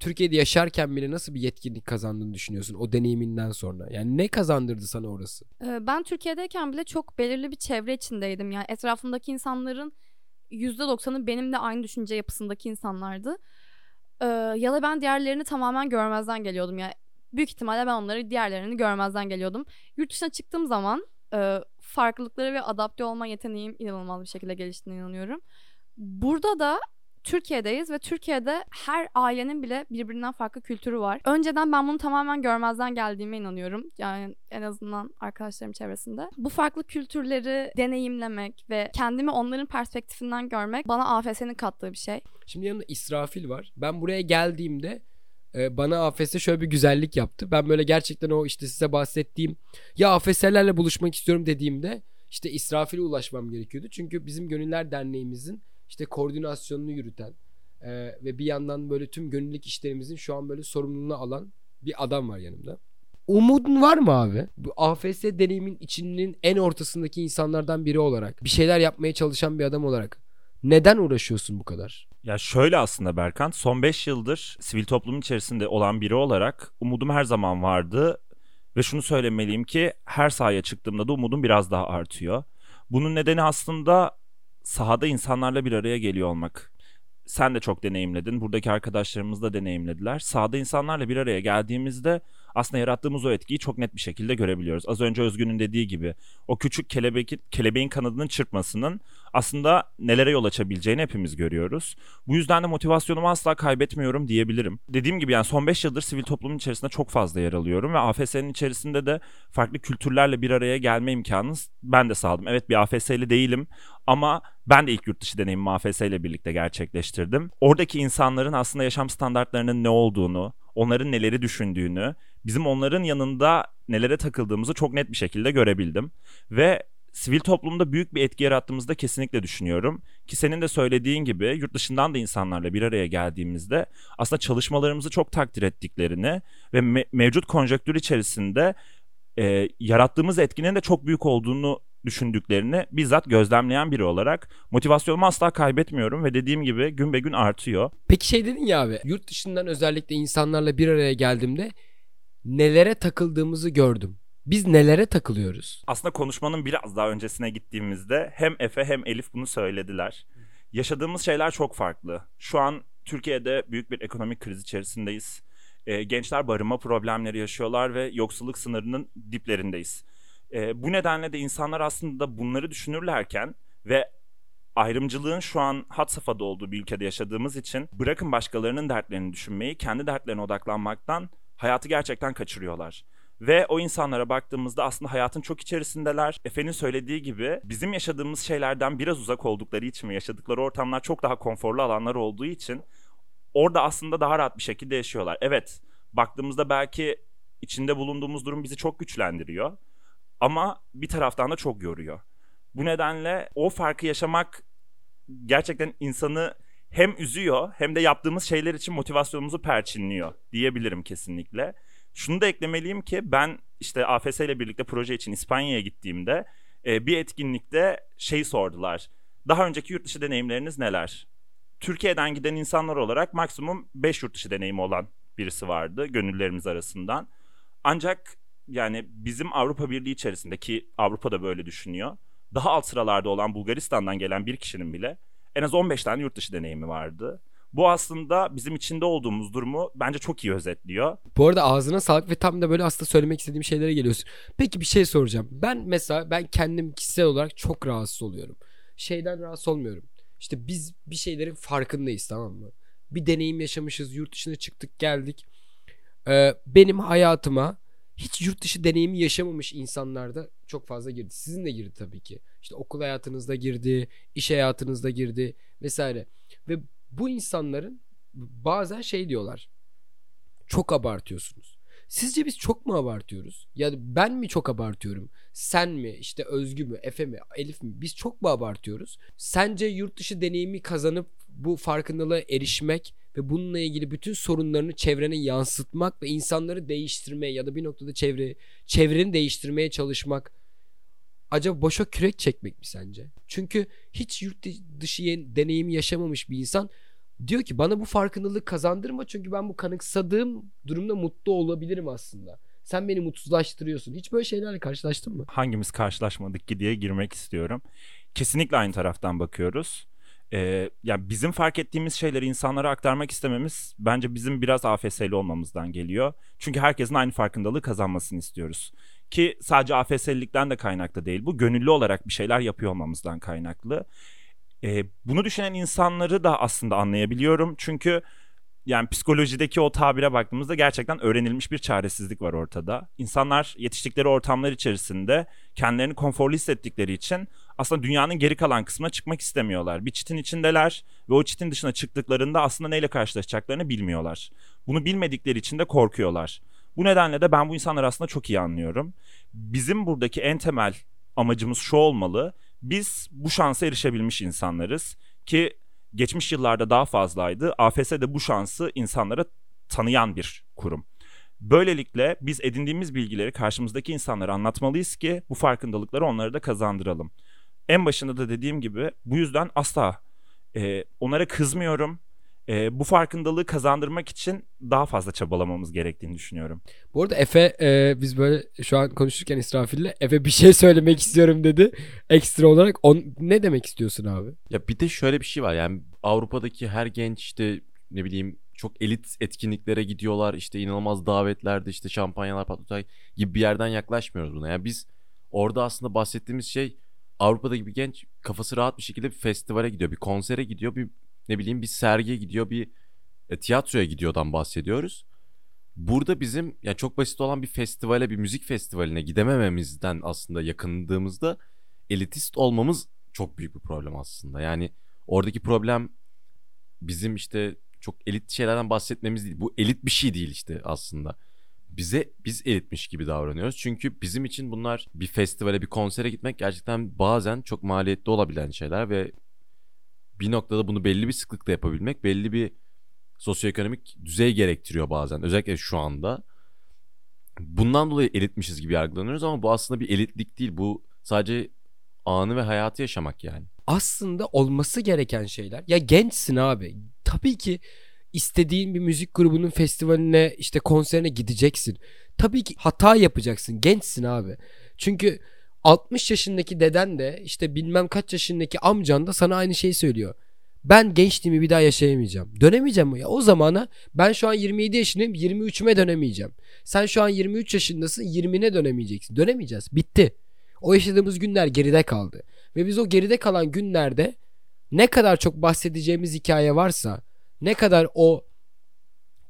Türkiye'de yaşarken bile nasıl bir yetkinlik kazandığını düşünüyorsun o deneyiminden sonra? Yani ne kazandırdı sana orası? Ee, Ben Türkiye'deyken bile çok belirli bir çevre içindeydim. Yani etrafımdaki insanların %90'ı benimle aynı düşünce yapısındaki insanlardı. Ee, ya da ben diğerlerini tamamen görmezden geliyordum. Yani büyük ihtimalle ben onları diğerlerini görmezden geliyordum. Yurt dışına çıktığım zaman e, farklılıkları ve adapte olma yeteneğim inanılmaz bir şekilde geliştiğine inanıyorum. Burada da Türkiye'deyiz ve Türkiye'de her ailenin bile birbirinden farklı kültürü var. Önceden ben bunu tamamen görmezden geldiğime inanıyorum. Yani en azından arkadaşlarım çevresinde. Bu farklı kültürleri deneyimlemek ve kendimi onların perspektifinden görmek bana AFS'nin kattığı bir şey. Şimdi yanımda İsrafil var. Ben buraya geldiğimde bana AFS şöyle bir güzellik yaptı. Ben böyle gerçekten o işte size bahsettiğim ya AFS'lerle buluşmak istiyorum dediğimde işte İsrafil'e ulaşmam gerekiyordu. Çünkü bizim Gönüller Derneğimizin işte koordinasyonunu yürüten e, ve bir yandan böyle tüm gönüllülük işlerimizin şu an böyle sorumluluğunu alan bir adam var yanımda. Umudun var mı abi? Bu AFS deneyimin içinin en ortasındaki insanlardan biri olarak, bir şeyler yapmaya çalışan bir adam olarak neden uğraşıyorsun bu kadar? Ya şöyle aslında Berkan, son 5 yıldır sivil toplum içerisinde olan biri olarak umudum her zaman vardı. Ve şunu söylemeliyim ki her sahaya çıktığımda da umudum biraz daha artıyor. Bunun nedeni aslında sahada insanlarla bir araya geliyor olmak. Sen de çok deneyimledin. Buradaki arkadaşlarımız da deneyimlediler. Sahada insanlarla bir araya geldiğimizde aslında yarattığımız o etkiyi çok net bir şekilde görebiliyoruz. Az önce Özgün'ün dediği gibi o küçük kelebeğin, kelebeğin kanadının çırpmasının aslında nelere yol açabileceğini hepimiz görüyoruz. Bu yüzden de motivasyonumu asla kaybetmiyorum diyebilirim. Dediğim gibi yani son 5 yıldır sivil toplumun içerisinde çok fazla yer alıyorum ve AFS'nin içerisinde de farklı kültürlerle bir araya gelme imkanını ben de sağladım. Evet bir AFS'li değilim ama ben de ilk yurt dışı deneyimimi AFS ile birlikte gerçekleştirdim. Oradaki insanların aslında yaşam standartlarının ne olduğunu, onların neleri düşündüğünü, bizim onların yanında nelere takıldığımızı çok net bir şekilde görebildim. Ve sivil toplumda büyük bir etki yarattığımızda kesinlikle düşünüyorum. Ki senin de söylediğin gibi yurt dışından da insanlarla bir araya geldiğimizde aslında çalışmalarımızı çok takdir ettiklerini ve me- mevcut konjonktür içerisinde e, yarattığımız etkinin de çok büyük olduğunu düşündüklerini bizzat gözlemleyen biri olarak motivasyonumu asla kaybetmiyorum ve dediğim gibi gün be gün artıyor. Peki şey dedin ya abi yurt dışından özellikle insanlarla bir araya geldiğimde nelere takıldığımızı gördüm. Biz nelere takılıyoruz? Aslında konuşmanın biraz daha öncesine gittiğimizde hem Efe hem Elif bunu söylediler. Yaşadığımız şeyler çok farklı. Şu an Türkiye'de büyük bir ekonomik kriz içerisindeyiz. Ee, gençler barınma problemleri yaşıyorlar ve yoksulluk sınırının diplerindeyiz. Ee, bu nedenle de insanlar aslında bunları düşünürlerken ve ayrımcılığın şu an had safhada olduğu bir ülkede yaşadığımız için bırakın başkalarının dertlerini düşünmeyi, kendi dertlerine odaklanmaktan hayatı gerçekten kaçırıyorlar. Ve o insanlara baktığımızda aslında hayatın çok içerisindeler. Efe'nin söylediği gibi bizim yaşadığımız şeylerden biraz uzak oldukları için ve yaşadıkları ortamlar çok daha konforlu alanlar olduğu için orada aslında daha rahat bir şekilde yaşıyorlar. Evet, baktığımızda belki içinde bulunduğumuz durum bizi çok güçlendiriyor. Ama bir taraftan da çok yoruyor. Bu nedenle o farkı yaşamak gerçekten insanı hem üzüyor hem de yaptığımız şeyler için motivasyonumuzu perçinliyor diyebilirim kesinlikle. Şunu da eklemeliyim ki ben işte AFS ile birlikte proje için İspanya'ya gittiğimde e, bir etkinlikte şey sordular. Daha önceki yurt dışı deneyimleriniz neler? Türkiye'den giden insanlar olarak maksimum 5 yurt dışı deneyimi olan birisi vardı gönüllerimiz arasından. Ancak yani bizim Avrupa Birliği içerisindeki Avrupa da böyle düşünüyor. Daha alt sıralarda olan Bulgaristan'dan gelen bir kişinin bile en az 15 tane yurt dışı deneyimi vardı. Bu aslında bizim içinde olduğumuz durumu bence çok iyi özetliyor. Bu arada ağzına sağlık ve tam da böyle aslında söylemek istediğim şeylere geliyorsun. Peki bir şey soracağım. Ben mesela ben kendim kişisel olarak çok rahatsız oluyorum. Şeyden rahatsız olmuyorum. İşte biz bir şeylerin farkındayız tamam mı? Bir deneyim yaşamışız, yurt dışına çıktık, geldik. Ee, benim hayatıma hiç yurt dışı deneyimi yaşamamış insanlar da çok fazla girdi. Sizin de girdi tabii ki. İşte okul hayatınızda girdi, iş hayatınızda girdi vesaire. Ve bu insanların bazen şey diyorlar. Çok abartıyorsunuz. Sizce biz çok mu abartıyoruz? Yani ben mi çok abartıyorum? Sen mi? işte Özgü mü? Efe mi? Elif mi? Biz çok mu abartıyoruz? Sence yurt dışı deneyimi kazanıp bu farkındalığa erişmek ve bununla ilgili bütün sorunlarını çevrene yansıtmak ve insanları değiştirmeye ya da bir noktada çevre çevreni değiştirmeye çalışmak acaba boşa kürek çekmek mi sence? Çünkü hiç yurt dışı deneyimi yaşamamış bir insan diyor ki bana bu farkındalığı kazandırma çünkü ben bu kanıksadığım durumda mutlu olabilirim aslında. Sen beni mutsuzlaştırıyorsun. Hiç böyle şeylerle karşılaştın mı? Hangimiz karşılaşmadık ki diye girmek istiyorum. Kesinlikle aynı taraftan bakıyoruz. Ee, yani bizim fark ettiğimiz şeyleri insanlara aktarmak istememiz bence bizim biraz AFS'li olmamızdan geliyor. Çünkü herkesin aynı farkındalığı kazanmasını istiyoruz. Ki sadece AFS'lilikten de kaynaklı değil. Bu gönüllü olarak bir şeyler yapıyor olmamızdan kaynaklı. Ee, bunu düşünen insanları da aslında anlayabiliyorum. Çünkü yani psikolojideki o tabire baktığımızda gerçekten öğrenilmiş bir çaresizlik var ortada. İnsanlar yetiştikleri ortamlar içerisinde kendilerini konforlu hissettikleri için aslında dünyanın geri kalan kısmına çıkmak istemiyorlar. Bir çitin içindeler ve o çitin dışına çıktıklarında aslında neyle karşılaşacaklarını bilmiyorlar. Bunu bilmedikleri için de korkuyorlar. Bu nedenle de ben bu insanları aslında çok iyi anlıyorum. Bizim buradaki en temel amacımız şu olmalı. Biz bu şansa erişebilmiş insanlarız ki geçmiş yıllarda daha fazlaydı. AFS de bu şansı insanlara tanıyan bir kurum. Böylelikle biz edindiğimiz bilgileri karşımızdaki insanlara anlatmalıyız ki bu farkındalıkları onlara da kazandıralım. En başında da dediğim gibi bu yüzden asla e, onlara kızmıyorum. E, bu farkındalığı kazandırmak için daha fazla çabalamamız gerektiğini düşünüyorum. Bu arada Efe e, biz böyle şu an konuşurken İsrafil'le Efe bir şey söylemek istiyorum dedi. Ekstra olarak on, ne demek istiyorsun abi? Ya bir de şöyle bir şey var yani Avrupa'daki her genç işte ne bileyim çok elit etkinliklere gidiyorlar işte inanılmaz davetlerde işte şampanyalar patlatay gibi bir yerden yaklaşmıyoruz buna. Yani biz orada aslında bahsettiğimiz şey Avrupa'daki bir genç kafası rahat bir şekilde bir festivale gidiyor, bir konsere gidiyor, bir ne bileyim bir sergiye gidiyor, bir e, tiyatroya gidiyordan bahsediyoruz. Burada bizim yani çok basit olan bir festivale, bir müzik festivaline gidemememizden aslında yakındığımızda elitist olmamız çok büyük bir problem aslında. Yani oradaki problem bizim işte çok elit şeylerden bahsetmemiz değil. Bu elit bir şey değil işte aslında. Bize biz elitmiş gibi davranıyoruz. Çünkü bizim için bunlar bir festivale, bir konsere gitmek gerçekten bazen çok maliyetli olabilen şeyler ve bir noktada bunu belli bir sıklıkla yapabilmek belli bir sosyoekonomik düzey gerektiriyor bazen. Özellikle şu anda. Bundan dolayı elitmişiz gibi yargılanıyoruz ama bu aslında bir elitlik değil. Bu sadece anı ve hayatı yaşamak yani. aslında olması gereken şeyler. Ya gençsin abi. Tabii ki istediğin bir müzik grubunun festivaline işte konserine gideceksin. Tabii ki hata yapacaksın. Gençsin abi. Çünkü 60 yaşındaki deden de işte bilmem kaç yaşındaki amcan da sana aynı şeyi söylüyor. Ben gençliğimi bir daha yaşayamayacağım. Dönemeyeceğim ya. O zamana ben şu an 27 yaşındayım 23'üme dönemeyeceğim. Sen şu an 23 yaşındasın 20'ne dönemeyeceksin. Dönemeyeceğiz. Bitti. O yaşadığımız günler geride kaldı. Ve biz o geride kalan günlerde ne kadar çok bahsedeceğimiz hikaye varsa, ne kadar o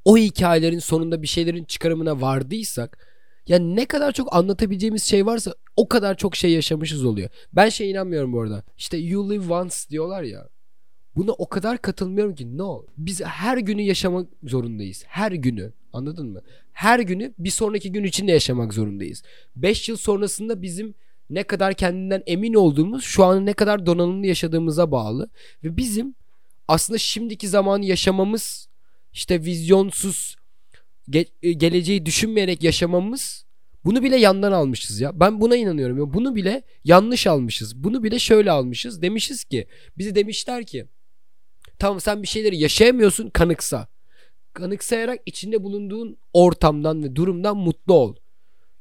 o hikayelerin sonunda bir şeylerin çıkarımına vardıysak, ya ne kadar çok anlatabileceğimiz şey varsa o kadar çok şey yaşamışız oluyor. Ben şey inanmıyorum bu arada. İşte you live once diyorlar ya. Buna o kadar katılmıyorum ki no. Biz her günü yaşamak zorundayız. Her günü. Anladın mı? Her günü bir sonraki gün için de yaşamak zorundayız. 5 yıl sonrasında bizim ne kadar kendinden emin olduğumuz şu an ne kadar donanımlı yaşadığımıza bağlı. Ve bizim aslında şimdiki zamanı yaşamamız işte vizyonsuz ge- e, geleceği düşünmeyerek yaşamamız bunu bile yandan almışız ya. Ben buna inanıyorum. ya. Bunu bile yanlış almışız. Bunu bile şöyle almışız. Demişiz ki bize demişler ki tamam sen bir şeyleri yaşayamıyorsun kanıksa. Kanıksayarak içinde bulunduğun ortamdan ve durumdan mutlu ol.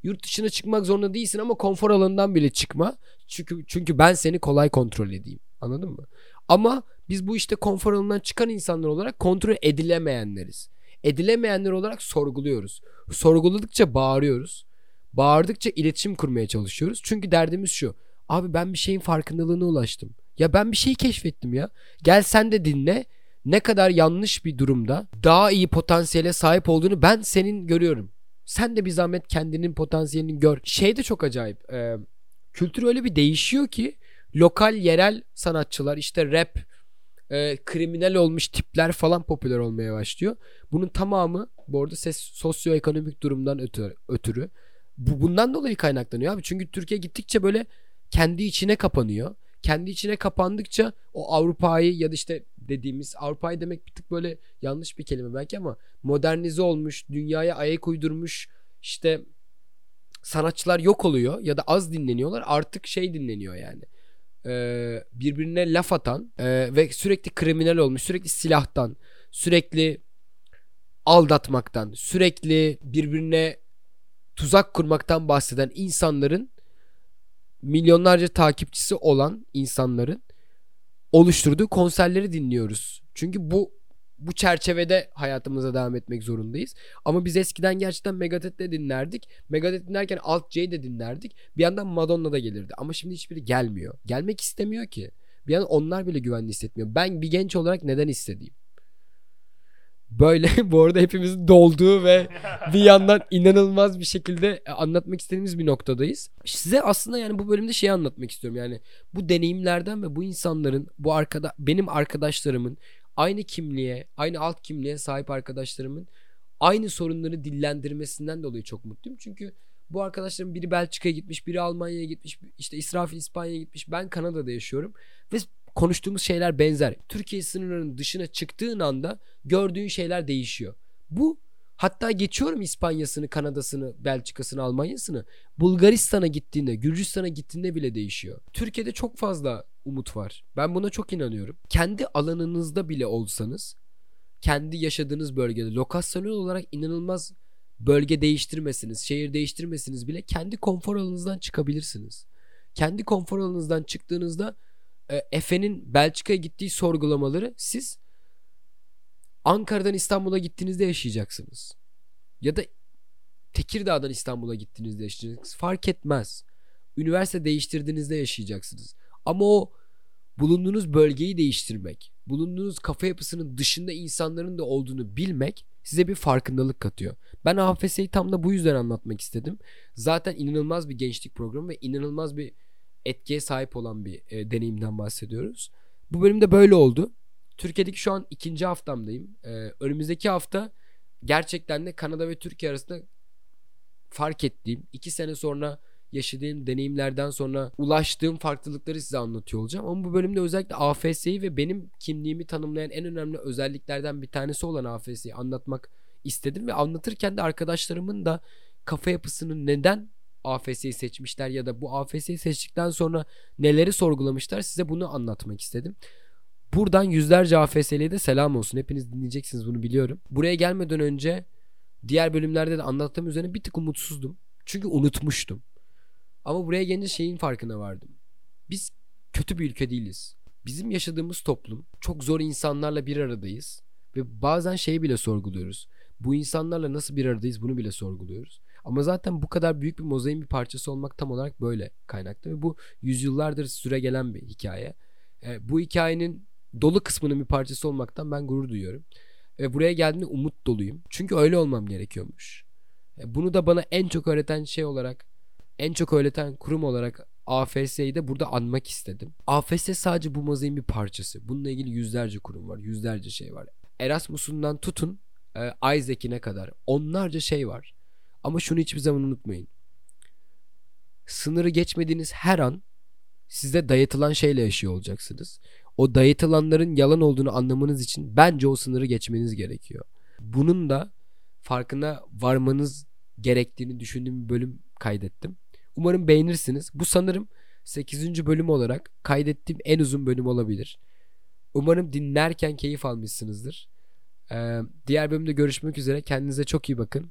Yurt dışına çıkmak zorunda değilsin ama konfor alanından bile çıkma. Çünkü çünkü ben seni kolay kontrol edeyim. Anladın mı? Ama biz bu işte konfor alanından çıkan insanlar olarak kontrol edilemeyenleriz. Edilemeyenler olarak sorguluyoruz. Sorguladıkça bağırıyoruz. Bağırdıkça iletişim kurmaya çalışıyoruz. Çünkü derdimiz şu. Abi ben bir şeyin farkındalığına ulaştım. Ya ben bir şey keşfettim ya. Gel sen de dinle. Ne kadar yanlış bir durumda daha iyi potansiyele sahip olduğunu ben senin görüyorum. Sen de bir zahmet kendinin potansiyelini gör. Şey de çok acayip. e, kültür öyle bir değişiyor ki lokal yerel sanatçılar işte rap e, kriminal olmuş tipler falan popüler olmaya başlıyor. Bunun tamamı bu arada ses sosyoekonomik durumdan ötürü, ötürü. Bu, bundan dolayı kaynaklanıyor abi. Çünkü Türkiye gittikçe böyle kendi içine kapanıyor. Kendi içine kapandıkça o Avrupa'yı ya da işte dediğimiz Avrupa'yı demek bir tık böyle yanlış bir kelime belki ama modernize olmuş, dünyaya ayak uydurmuş işte sanatçılar yok oluyor ya da az dinleniyorlar. Artık şey dinleniyor yani. Ee, birbirine laf atan e, ve sürekli kriminal olmuş, sürekli silahtan, sürekli aldatmaktan, sürekli birbirine tuzak kurmaktan bahseden insanların milyonlarca takipçisi olan insanların oluşturduğu konserleri dinliyoruz. Çünkü bu bu çerçevede hayatımıza devam etmek zorundayız. Ama biz eskiden gerçekten Megadeth de dinlerdik. Megadeth dinlerken Alt J de dinlerdik. Bir yandan Madonna da gelirdi. Ama şimdi hiçbiri gelmiyor. Gelmek istemiyor ki. Bir yandan onlar bile güvenli hissetmiyor. Ben bir genç olarak neden istediğim. Böyle bu arada hepimizin dolduğu ve bir yandan inanılmaz bir şekilde anlatmak istediğimiz bir noktadayız. Size aslında yani bu bölümde şeyi anlatmak istiyorum. Yani bu deneyimlerden ve bu insanların bu arkada benim arkadaşlarımın aynı kimliğe, aynı alt kimliğe sahip arkadaşlarımın aynı sorunları dillendirmesinden dolayı çok mutluyum. Çünkü bu arkadaşlarım biri Belçika'ya gitmiş, biri Almanya'ya gitmiş, işte İsrafil İspanya'ya gitmiş. Ben Kanada'da yaşıyorum ve konuştuğumuz şeyler benzer. Türkiye sınırlarının dışına çıktığın anda gördüğün şeyler değişiyor. Bu hatta geçiyorum İspanya'sını, Kanada'sını, Belçika'sını, Almanya'sını. Bulgaristan'a gittiğinde, Gürcistan'a gittiğinde bile değişiyor. Türkiye'de çok fazla umut var. Ben buna çok inanıyorum. Kendi alanınızda bile olsanız, kendi yaşadığınız bölgede lokasyonel olarak inanılmaz bölge değiştirmesiniz, şehir değiştirmesiniz bile kendi konfor alanınızdan çıkabilirsiniz. Kendi konfor alanınızdan çıktığınızda e, Efe'nin Belçika'ya gittiği sorgulamaları siz Ankara'dan İstanbul'a gittiğinizde yaşayacaksınız. Ya da Tekirdağ'dan İstanbul'a gittiğinizde yaşayacaksınız. Fark etmez. Üniversite değiştirdiğinizde yaşayacaksınız. Ama o bulunduğunuz bölgeyi değiştirmek, bulunduğunuz kafa yapısının dışında insanların da olduğunu bilmek size bir farkındalık katıyor. Ben AFS'yi tam da bu yüzden anlatmak istedim. Zaten inanılmaz bir gençlik programı ve inanılmaz bir etkiye sahip olan bir e, deneyimden bahsediyoruz. Bu bölümde böyle oldu. Türkiye'deki şu an ikinci haftamdayım. E, önümüzdeki hafta gerçekten de Kanada ve Türkiye arasında fark ettiğim, iki sene sonra yaşadığım deneyimlerden sonra ulaştığım farklılıkları size anlatıyor olacağım. Ama bu bölümde özellikle AFS'yi ve benim kimliğimi tanımlayan en önemli özelliklerden bir tanesi olan AFS'yi anlatmak istedim ve anlatırken de arkadaşlarımın da kafa yapısını neden AFS'yi seçmişler ya da bu AFS'yi seçtikten sonra neleri sorgulamışlar size bunu anlatmak istedim. Buradan yüzlerce AFS'liye de selam olsun. Hepiniz dinleyeceksiniz bunu biliyorum. Buraya gelmeden önce diğer bölümlerde de anlattığım üzerine bir tık umutsuzdum. Çünkü unutmuştum. Ama buraya gelince şeyin farkına vardım. Biz kötü bir ülke değiliz. Bizim yaşadığımız toplum çok zor insanlarla bir aradayız. Ve bazen şeyi bile sorguluyoruz. Bu insanlarla nasıl bir aradayız bunu bile sorguluyoruz. Ama zaten bu kadar büyük bir mozaiğin bir parçası olmak tam olarak böyle kaynaklı. Ve bu yüzyıllardır süre gelen bir hikaye. E, bu hikayenin dolu kısmının bir parçası olmaktan ben gurur duyuyorum. Ve buraya geldiğimde umut doluyum. Çünkü öyle olmam gerekiyormuş. E, bunu da bana en çok öğreten şey olarak, en çok öğreten kurum olarak AFS'yi de burada anmak istedim. AFS sadece bu mozaiğin bir parçası. Bununla ilgili yüzlerce kurum var, yüzlerce şey var. Erasmus'undan tutun e, Isaac'ine kadar onlarca şey var. Ama şunu hiçbir zaman unutmayın. Sınırı geçmediğiniz her an size dayatılan şeyle yaşıyor olacaksınız. O dayatılanların yalan olduğunu anlamanız için bence o sınırı geçmeniz gerekiyor. Bunun da farkına varmanız gerektiğini düşündüğüm bir bölüm kaydettim. Umarım beğenirsiniz. Bu sanırım 8. bölüm olarak kaydettiğim en uzun bölüm olabilir. Umarım dinlerken keyif almışsınızdır. Ee, diğer bölümde görüşmek üzere. Kendinize çok iyi bakın.